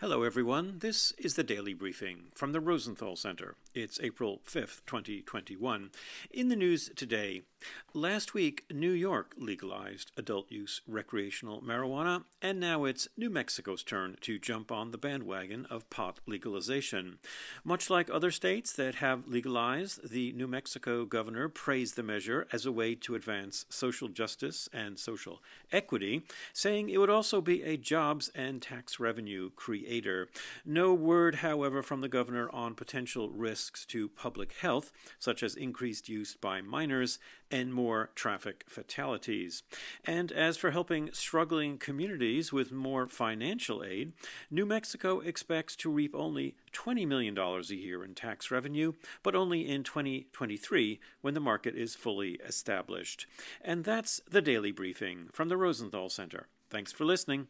Hello, everyone. This is the Daily Briefing from the Rosenthal Center. It's April 5th, 2021. In the news today, last week, New York legalized adult use recreational marijuana, and now it's New Mexico's turn to jump on the bandwagon of pot legalization. Much like other states that have legalized, the New Mexico governor praised the measure as a way to advance social justice and social equity, saying it would also be a jobs and tax revenue creator. No word, however, from the governor on potential risks to public health, such as increased use by minors and more traffic fatalities. And as for helping struggling communities with more financial aid, New Mexico expects to reap only $20 million a year in tax revenue, but only in 2023 when the market is fully established. And that's the daily briefing from the Rosenthal Center. Thanks for listening.